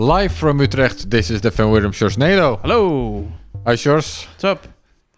Live from Utrecht, this is the Van Wirdum Sjorsnado. Hello. Hi Sjors, What's up?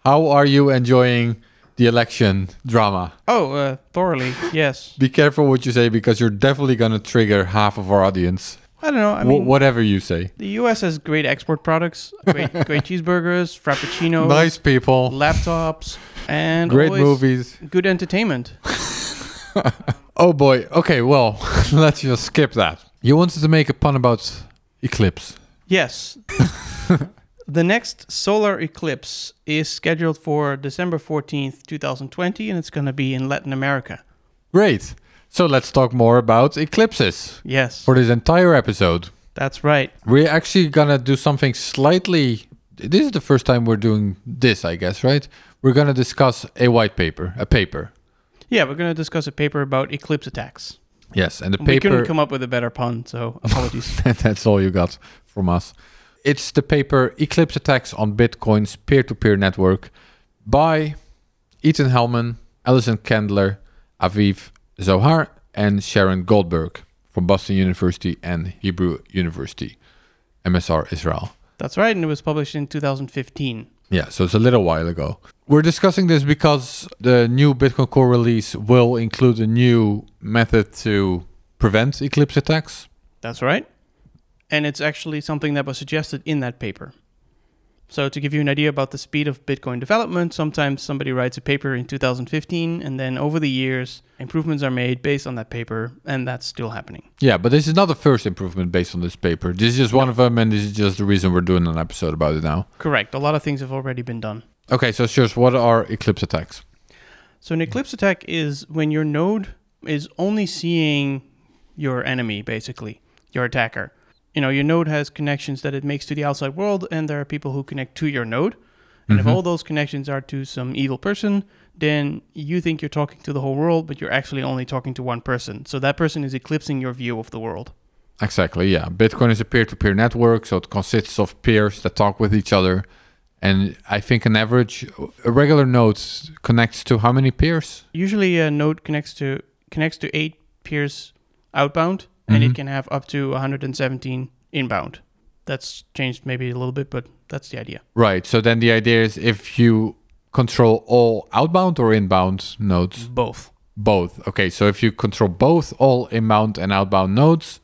how are you enjoying the election drama? Oh, uh, thoroughly. Yes. Be careful what you say because you're definitely gonna trigger half of our audience. I don't know. I Wh- mean, whatever you say. the U.S. has great export products, great, great cheeseburgers, frappuccinos, nice people, laptops, and great movies. good entertainment. Oh boy. Okay, well, let's just skip that. You wanted to make a pun about eclipse. Yes. the next solar eclipse is scheduled for December 14th, 2020, and it's going to be in Latin America. Great. So let's talk more about eclipses Yes, for this entire episode. that's right. We're actually gonna do something slightly. This is the first time we're doing this, I guess, right? We're gonna discuss a white paper, a paper. Yeah, we're going to discuss a paper about eclipse attacks. Yes, and the paper. We couldn't come up with a better pun, so apologies. that's all you got from us. It's the paper Eclipse Attacks on Bitcoin's Peer to Peer Network by Ethan Heilman, Alison Kendler, Aviv Zohar, and Sharon Goldberg from Boston University and Hebrew University, MSR Israel. That's right, and it was published in 2015. Yeah, so it's a little while ago. We're discussing this because the new Bitcoin Core release will include a new method to prevent eclipse attacks. That's right. And it's actually something that was suggested in that paper. So, to give you an idea about the speed of Bitcoin development, sometimes somebody writes a paper in 2015, and then over the years, improvements are made based on that paper, and that's still happening. Yeah, but this is not the first improvement based on this paper. This is just one of them, and this is just the reason we're doing an episode about it now. Correct. A lot of things have already been done. Okay, so just what are eclipse attacks? So, an eclipse attack is when your node is only seeing your enemy, basically, your attacker. You know, your node has connections that it makes to the outside world, and there are people who connect to your node. And if Mhm. all those connections are to some evil person, then you think you're talking to the whole world, but you're actually only talking to one person. So that person is eclipsing your view of the world. Exactly, yeah. Bitcoin is a peer to peer network, so it consists of peers that talk with each other. And I think an average, a regular node connects to how many peers? Usually, a node connects to connects to eight peers outbound, and Mhm. it can have up to 117 inbound. That's changed maybe a little bit, but that's the idea. Right. So then the idea is if you control all outbound or inbound nodes, Both. both. Okay. So if you control both all inbound and outbound nodes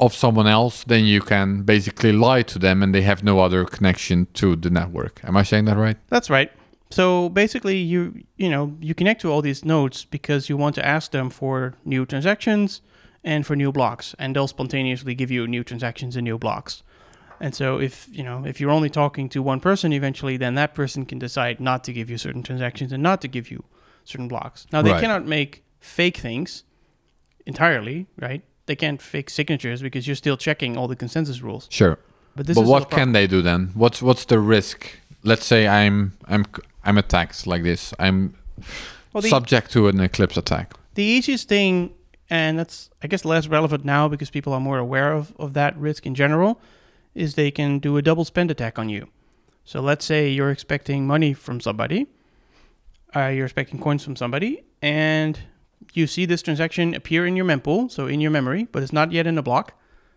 of someone else, then you can basically lie to them and they have no other connection to the network. Am I saying that right? That's right. So basically, you you know you connect to all these nodes because you want to ask them for new transactions and for new blocks, and they'll spontaneously give you new transactions and new blocks. And so if you know if you're only talking to one person, eventually, then that person can decide not to give you certain transactions and not to give you certain blocks. Now they Right. cannot make fake things entirely, right? They can't fake signatures because you're still checking all the consensus rules. Sure. But this but is what can they do then? What's what's the risk? Let's say I'm I'm I'm attacked like this. I'm Well, the- subject to an eclipse attack. The easiest thing, and that's I guess less relevant now because people are more aware of, of that risk in general, is they can do a double spend attack on you. So let's say you're expecting money from somebody, uh, you're expecting coins from somebody, and you see this transaction appear in your mempool, so in your memory, but it's not yet in a block,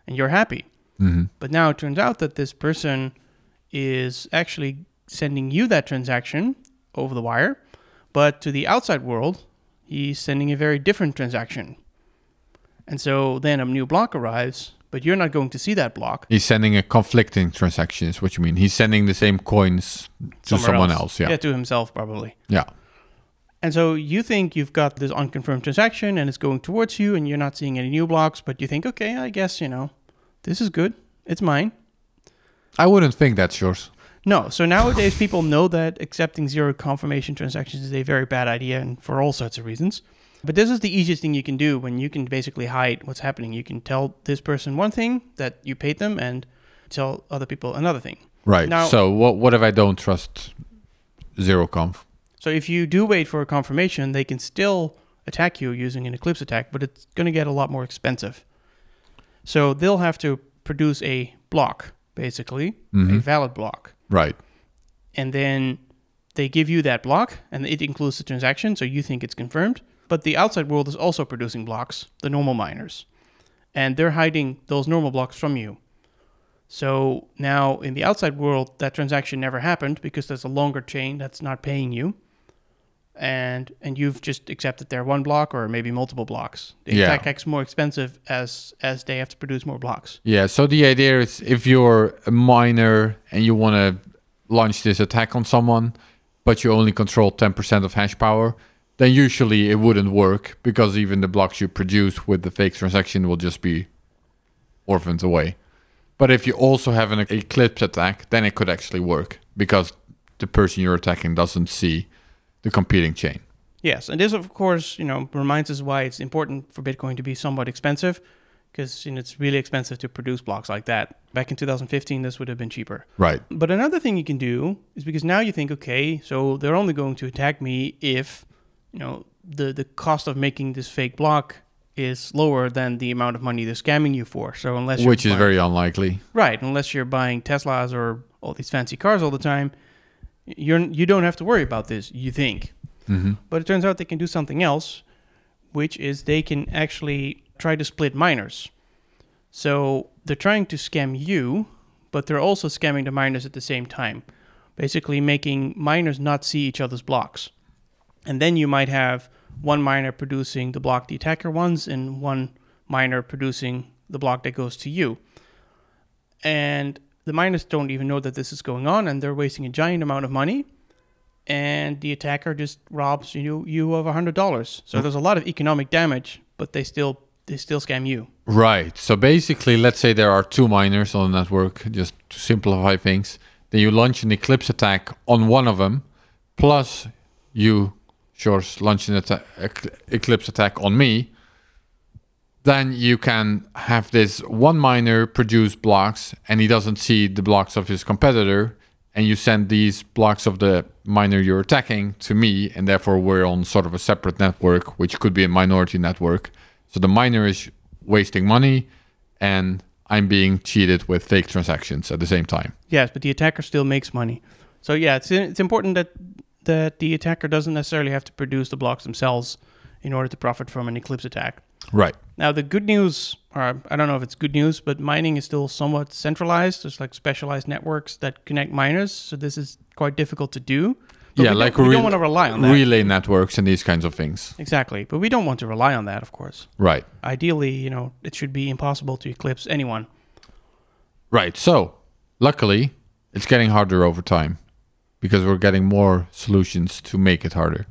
and you're happy. hmm But now it turns out that this person is actually sending you that transaction over the wire, but to the outside world, he's sending a very different transaction. And so then a new block arrives, but you're not going to see that block. He's sending a conflicting transaction. Is what you mean? He's sending the same coins to somewhere someone else. Yeah. Yeah, to himself probably. Yeah. And so you think you've got this unconfirmed transaction and it's going towards you and you're not seeing any new blocks, but you think, okay, I guess, you know, this is good. It's mine. I wouldn't think that's yours. No. So nowadays, people know that accepting zero confirmation transactions is a very bad idea, and for all sorts of reasons. But this is the easiest thing you can do when you can basically hide what's happening. You can tell this person one thing that you paid them, and tell other people another thing. Right. Now- so what what if I don't trust zero conf? So if you do wait for a confirmation, they can still attack you using an Eclipse attack, but it's going to get a lot more expensive. So they'll have to produce a block, basically, a Mhm. valid block. Right. and then they give you that block and it includes the transaction so you think it's confirmed but the outside world is also producing blocks the normal miners and they're hiding those normal blocks from you So now in the outside world, that transaction never happened because there's a longer chain that's not paying you. And and you've just accepted their one block or maybe multiple blocks. The Yeah. attack gets more expensive as as they have to produce more blocks. Yeah, so the idea is if you're a miner and you want to launch this attack on someone, but you only control 10% of hash power, then usually it wouldn't work because even the blocks you produce with the fake transaction will just be orphaned away. But if you also have an eclipse attack, then it could actually work because the person you're attacking doesn't see the competing chain. Yes, and this of course, you know, reminds us why it's important for Bitcoin to be somewhat expensive because you know, it's really expensive to produce blocks like that. Back in 2015 this would have been cheaper. Right. But another thing you can do is because now you think, okay, so they're only going to attack me if, you know, the the cost of making this fake block is lower than the amount of money they're scamming you for. So unless Which is buying- very unlikely. right, unless you're buying Teslas or all these fancy cars all the time, you're you don't have to worry about this. You think, hmm but it turns out they can do something else, which is they can actually try to split miners. So they're trying to scam you, but they're also scamming the miners at the same time, basically making miners not see each other's blocks. And then you might have one miner producing the block the attacker wants, and one miner producing the block that goes to you. And the miners don't even know that this is going on, and they're wasting a giant amount of money and the attacker just robs you you of a hundred dollars. So hmm. there's a lot of economic damage, but they still they still scam you. Right. So basically, let's say there are two miners on the network, just to simplify things. Then you launch an Eclipse attack on one of them, plus you, George, launch an atta- ec- Eclipse attack on me. Then you can have this one miner produce blocks, and he doesn't see the blocks of his competitor. And you send these blocks of the miner you're attacking to me, and therefore we're on sort of a separate network, which could be a minority network. So the miner is wasting money, and I'm being cheated with fake transactions at the same time. Yes, but the attacker still makes money. So yeah, it's it's important that that the attacker doesn't necessarily have to produce the blocks themselves in order to profit from an eclipse attack. Right. Now the good news, or I don't know if it's good news, but mining is still somewhat centralized. There's like specialized networks that connect miners, so this is quite difficult to do. But yeah, we like we rel- don't want to rely on that. relay networks and these kinds of things. exactly, but we don't want to rely on that, of course. Right. Ideally, you know, it should be impossible to eclipse anyone. Right. So, luckily, it's getting harder over time because we're getting more solutions to make it harder.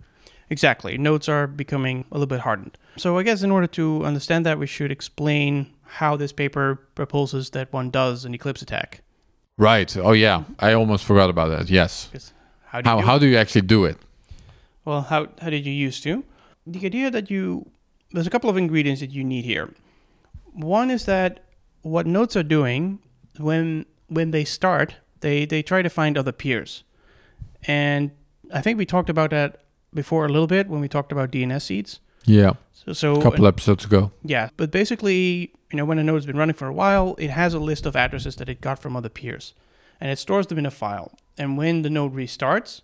Exactly. Nodes are becoming a little bit hardened. So I guess in order to understand that, we should explain how this paper proposes that one does an eclipse attack. Right. Oh yeah, I almost forgot about that. Yes. How do you How do how do you actually do it? Well, how how did you used to? The idea that you there's a couple of ingredients that you need here. One is that what nodes are doing when when they start, they they try to find other peers, and I think we talked about that before a little bit when we talked about DNS seeds. Yeah. So, so A couple episodes ago. Yeah, but basically, you know, when a node's been running for a while, it has a list of addresses that it got from other peers, and it stores them in a file. And when the node restarts,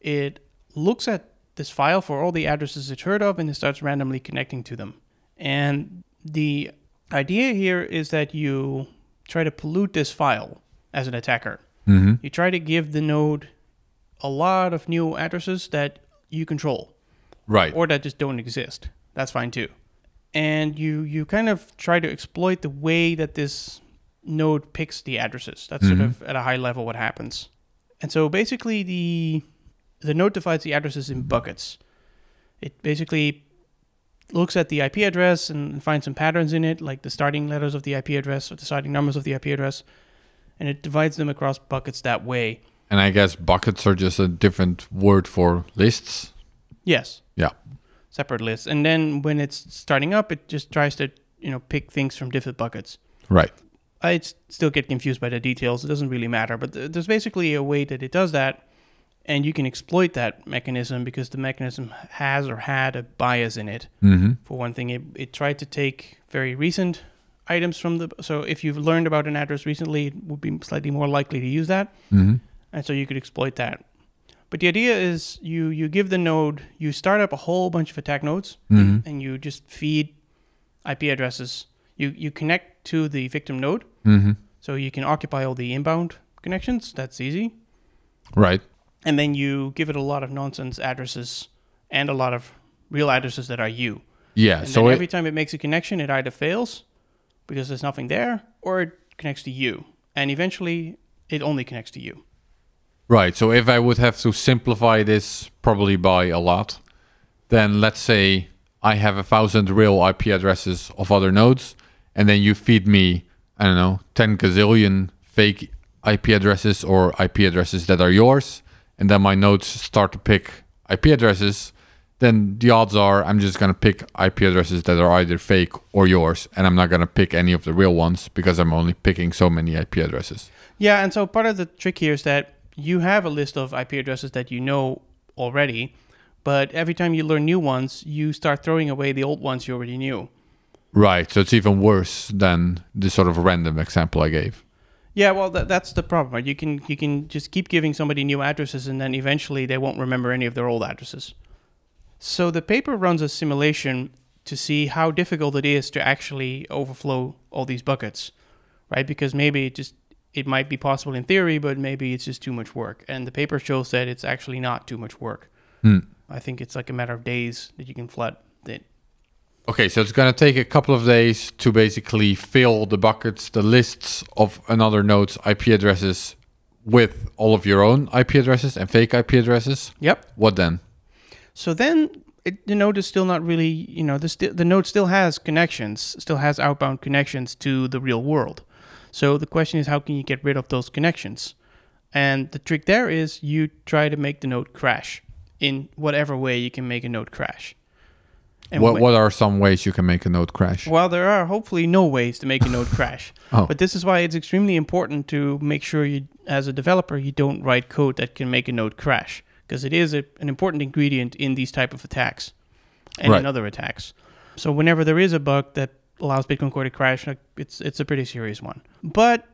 it looks at this file for all the addresses it's heard of, and it starts randomly connecting to them. And the idea here is that you try to pollute this file as an attacker. Mm-hmm. You try to give the node a lot of new addresses that you control Right. or that just don't exist. That's fine too. And you you kind of try to exploit the way that this node picks the addresses. That's sort Mhm. of at a high level what happens. And so basically the the node divides the addresses in buckets. It basically looks at the IP address and finds some patterns in it, like the starting letters of the IP address or the starting numbers of the IP address, and it divides them across buckets that way. And I guess buckets are just a different word for lists. Yes. Yeah. Separate lists. And then when it's starting up, it just tries to, you know, pick things from different buckets. Right. I still get confused by the details. It doesn't really matter. But th- there's basically a way that it does that. And you can exploit that mechanism because the mechanism has or had a bias in it. Mm-hmm. For one thing, it, it tried to take very recent items from the. So if you've learned about an address recently, it would be slightly more likely to use that Mm-hmm. And so you could exploit that. But the idea is you you give the node you start up a whole bunch of attack nodes Mm-hmm. and you just feed IP addresses. You you connect to the victim node. Mm-hmm. So you can occupy all the inbound connections. That's easy. Right. And then you give it a lot of nonsense addresses and a lot of real addresses that are you. Yeah. And so it, every time it makes a connection, it either fails because there's nothing there, or it connects to you. And eventually, it only connects to you. Right. So if I would have to simplify this probably by a lot, then let's say I have a thousand real IP addresses of other nodes, and then you feed me, I don't know, 10 gazillion fake IP addresses or IP addresses that are yours, and then my nodes start to pick IP addresses, then the odds are I'm just going to pick IP addresses that are either fake or yours, and I'm not going to pick any of the real ones because I'm only picking so many IP addresses. Yeah, and so part of the trick here is that you have a list of IP addresses that you know already, but every time you learn new ones, you start throwing away the old ones you already knew. Right. So it's even worse than the sort of random example I gave. Yeah, well, that, that's the problem. Right? You can you can just keep giving somebody new addresses, and then eventually they won't remember any of their old addresses. So the paper runs a simulation to see how difficult it is to actually overflow all these buckets, right? Because maybe it just it might be possible in theory, but maybe it's just too much work. And the paper shows that it's actually not too much work. Hmm. I think it's like a matter of days that you can flood it. Okay, so it's going to take a couple of days to basically fill the buckets, the lists of another node's IP addresses with all of your own IP addresses and fake IP addresses. Yep. What then? So then it, the node is still not really, you know, the, the node still has connections, still has outbound connections to the real world. So the question is, how can you get rid of those connections? And the trick there is you try to make the node crash in whatever way you can make a node crash. And What, when- what are some ways you can make a node crash? well, there are hopefully no ways to make a node crash. Oh. But this is why it's extremely important to make sure you, as a developer, you don't write code that can make a node crash, because it is a, an important ingredient in these type of attacks and Right. in other attacks. So whenever there is a bug that allows Bitcoin Core to crash, it's it's a pretty serious one. But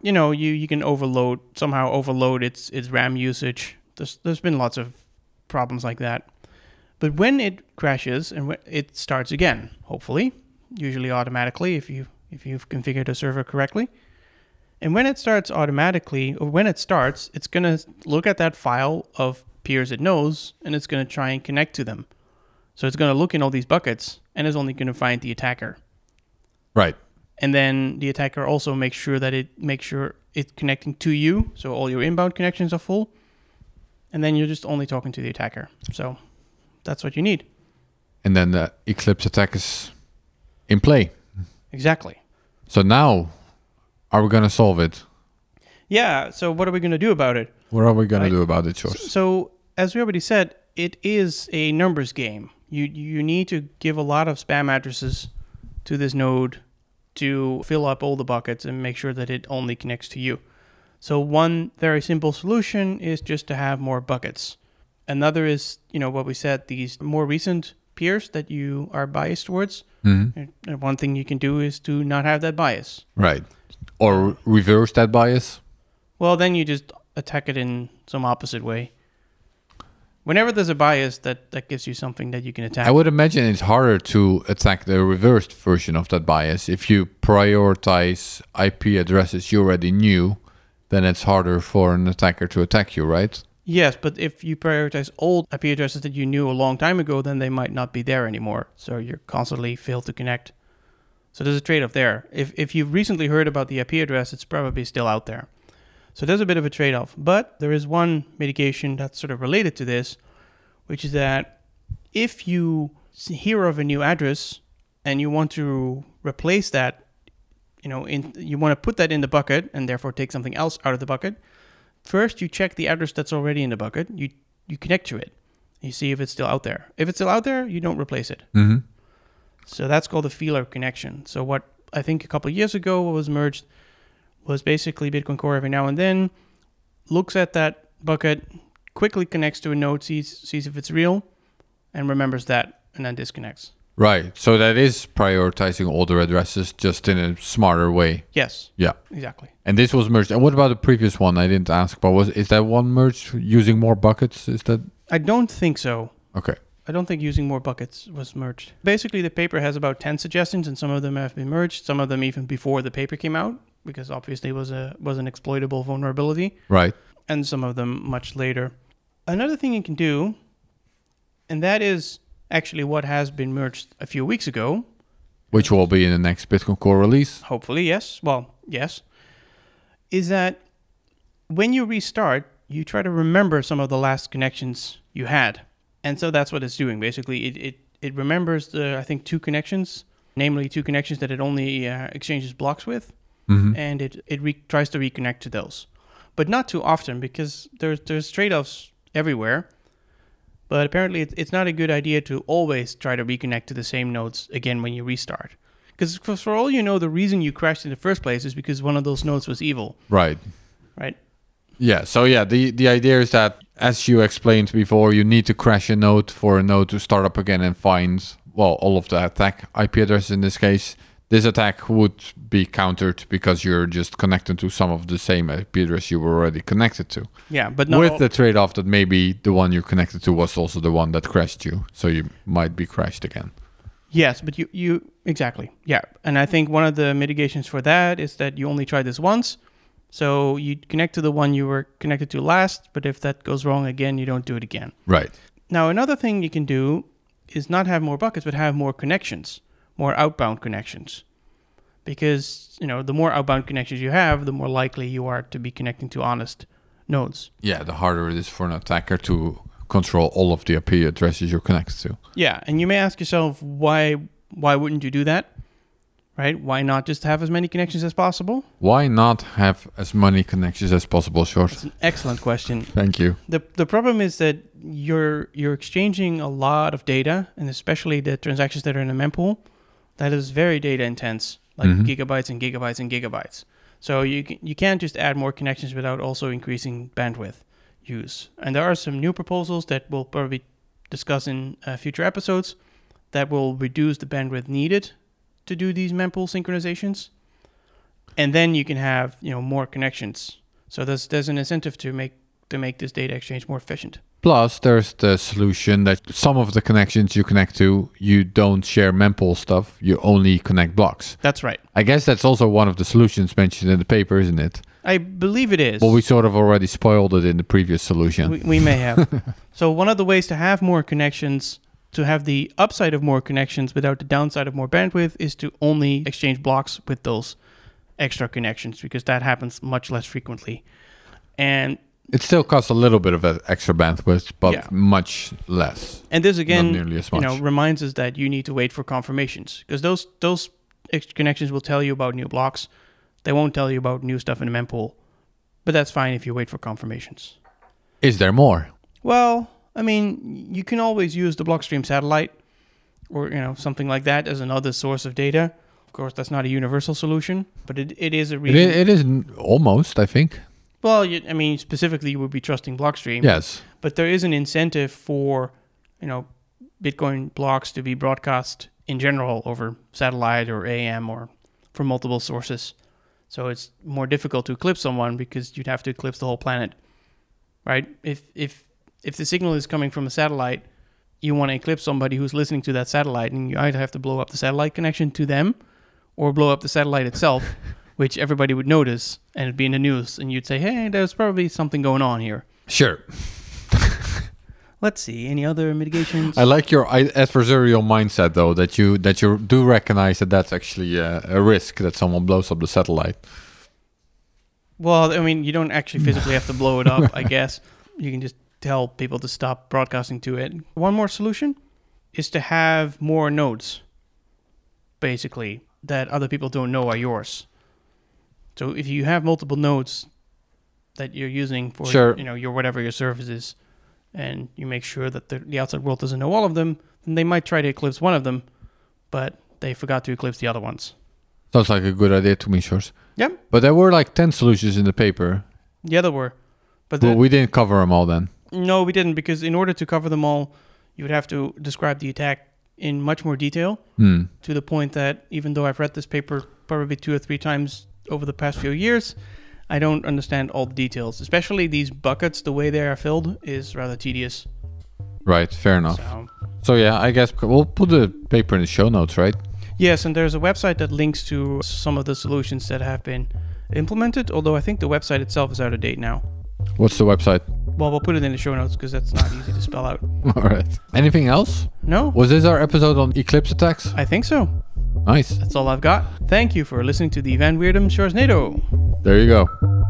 you know, you you can overload somehow overload its its RAM usage. There's there's been lots of problems like that. But when it crashes and it starts again, hopefully, usually automatically if you if you've configured a server correctly. And when it starts automatically, or when it starts, it's gonna look at that file of peers it knows, and it's gonna try and connect to them. So it's gonna look in all these buckets, and it's only gonna find the attacker. Right. And then the attacker also makes sure that it makes sure it's connecting to you, so all your inbound connections are full. And then you're just only talking to the attacker. So that's what you need. And then the Eclipse attack is in play. Exactly. So now, are we going to solve it? Yeah. So what are we gonna do about it? What are we going Right. to do about it, George? So, as we already said, it is a numbers game. You you need to give a lot of spam addresses to this node to fill up all the buckets and make sure that it only connects to you. So one very simple solution is just to have more buckets. Another is, you know, what we said, these more recent peers that you are biased towards. hmm And one thing you can do is to not have that bias. Right. Or reverse that bias. Well, then you just attack it in some opposite way. Whenever there's a bias, that, that gives you something that you can attack. I would imagine it's harder to attack the reversed version of that bias. If you prioritize IP addresses you already knew, then it's harder for an attacker to attack you, right? yes, but if you prioritize old IP addresses that you knew a long time ago, then they might not be there anymore. So you're constantly failed to connect. So there's a trade-off there. If if you've recently heard about the IP address, it's probably still out there. So there's a bit of a trade-off. But there is one mitigation that's sort of related to this, which is that if you hear of a new address and you want to replace that, you know, in you want to put that in the bucket and therefore take something else out of the bucket. First, you check the address that's already in the bucket. You you connect to it. You see if it's still out there. If it's still out there, you don't replace it. Mm-hmm. So that's called a feeler connection. So what I think a couple of years ago was merged was basically Bitcoin Core every now and then looks at that bucket, quickly connects to a node, sees sees if it's real, and remembers that, and then disconnects. Right. So that is prioritizing older addresses just in a smarter way. Yes, Yeah. exactly. And this was merged. And what about the previous one? I didn't ask, but was is that one merged using more buckets? Is that I don't think so. okay? I don't think using more buckets was merged. Basically, the paper has about 10 suggestions, and some of them have been merged, some of them even before the paper came out. Because obviously it was a was an exploitable vulnerability, Right. and some of them much later. Another thing you can do, and that is actually what has been merged a few weeks ago. Which will be in the next Bitcoin Core release. Hopefully, yes. Well, yes. Is that when you restart, you try to remember some of the last connections you had. And so that's what it's doing. Basically, it, it, it remembers the, I think, two connections, namely two connections that it only uh, exchanges blocks with, hmm and it, it re- tries to reconnect to those. But not too often because there's, there's trade offs everywhere. But apparently, it, it's not a good idea to always try to reconnect to the same nodes again when you restart. Because for all you know, the reason you crashed in the first place is because one of those nodes was evil, Right. right? Yeah. So yeah, the the idea is that as you explained before, you need to crash a node for a node to start up again and find well all of the attack IP addresses in this case. This attack would be countered because you're just connected to some of the same IP address you were already connected to. Yeah, but not With all- the trade-off that maybe the one you're connected to was also the one that crashed you, so you might be crashed again. Yes, but you you exactly yeah, and I think one of the mitigations for that is that you only try this once, so you connect to the one you were connected to last. But if that goes wrong again, you don't do it again. Right. Now another thing you can do is not have more buckets, but have more connections, more outbound connections, because you know the more outbound connections you have, the more likely you are to be connecting to honest nodes. Yeah, the harder it is for an attacker to control all of the IP addresses you're connected to. Yeah, and you may ask yourself why why wouldn't you do that? Right? Why not just have as many connections as possible? Why not have as many connections as possible, Short? It's an excellent question. Thank you. The the problem is that you're you're exchanging a lot of data, and especially the transactions that are in a mempool, that is very data intense, like Mhm. gigabytes and gigabytes and gigabytes. So you can, you can't just add more connections without also increasing bandwidth use. And there are some new proposals that we'll probably discuss in uh, future episodes that will reduce the bandwidth needed to do these mempool synchronizations. And then you can have you know more connections. So there's there's an incentive to make to make this data exchange more efficient. Plus, there's the solution that some of the connections you connect to, you don't share mempool stuff. You only connect blocks. That's right. I guess that's also one of the solutions mentioned in the paper, isn't it? I believe it is. Well, we sort of already spoiled it in the previous solution. we, we may have. so one of the ways to have more connections, to have the upside of more connections without the downside of more bandwidth, is to only exchange blocks with those extra connections because that happens much less frequently. And it still costs a little bit of extra bandwidth, but Yeah. much less. and this again, you know, reminds us that you need to wait for confirmations because those those connections will tell you about new blocks. They won't tell you about new stuff in the mempool, but that's fine if you wait for confirmations. Is there more? Well, I mean, you can always use the Blockstream satellite or you know something like that as another source of data. Of course, that's not a universal solution, but it, it is a It, reason. i- it is almost, I think. Well, you, I mean, specifically, you would be trusting Blockstream. Yes. But there is an incentive for you know Bitcoin blocks to be broadcast in general over satellite or AM or from multiple sources. So it's more difficult to eclipse someone because you'd have to eclipse the whole planet, right? If if if the signal is coming from a satellite, you want to eclipse somebody who's listening to that satellite, and you either have to blow up the satellite connection to them, or blow up the satellite itself, which everybody would notice and it'd be in the news, and you'd say, "Hey, there's probably something going on here." Sure. Let's see. Any other mitigations? I like your adversarial mindset, though, that you that you do recognize that that's actually a, a risk that someone blows up the satellite. Well, I mean, you don't actually physically have to blow it up, I guess. You can just tell people to stop broadcasting to it. One more solution is to have more nodes, basically, that other people don't know are yours. So if you have multiple nodes that you're using for Sure. you know your whatever your service is, and you make sure that the, the outside world doesn't know all of them, then they might try to eclipse one of them, but they forgot to eclipse the other ones. Sounds like a good idea to me, Sjors. Yep. But there were like 10 solutions in the paper. The other were, but the, we didn't cover them all then. No, we didn't because in order to cover them all, you would have to describe the attack in much more detail Hmm. to the point that even though I've read this paper probably two or three times over the past few years. I don't understand all the details, especially these buckets. The way they are filled is rather tedious. Right, fair enough. So, so yeah, I guess we'll put the paper in the show notes, right? Yes, and there's a website that links to some of the solutions that have been implemented, although I think the website itself is out of date now. What's the website? Well, we'll put it in the show notes because that's not easy to spell out. All right. Anything else? No. Was this our episode on eclipse attacks? I think so. Nice. That's all I've got. Thank you for listening to the Van Wirdum Sjorsnado. There you go.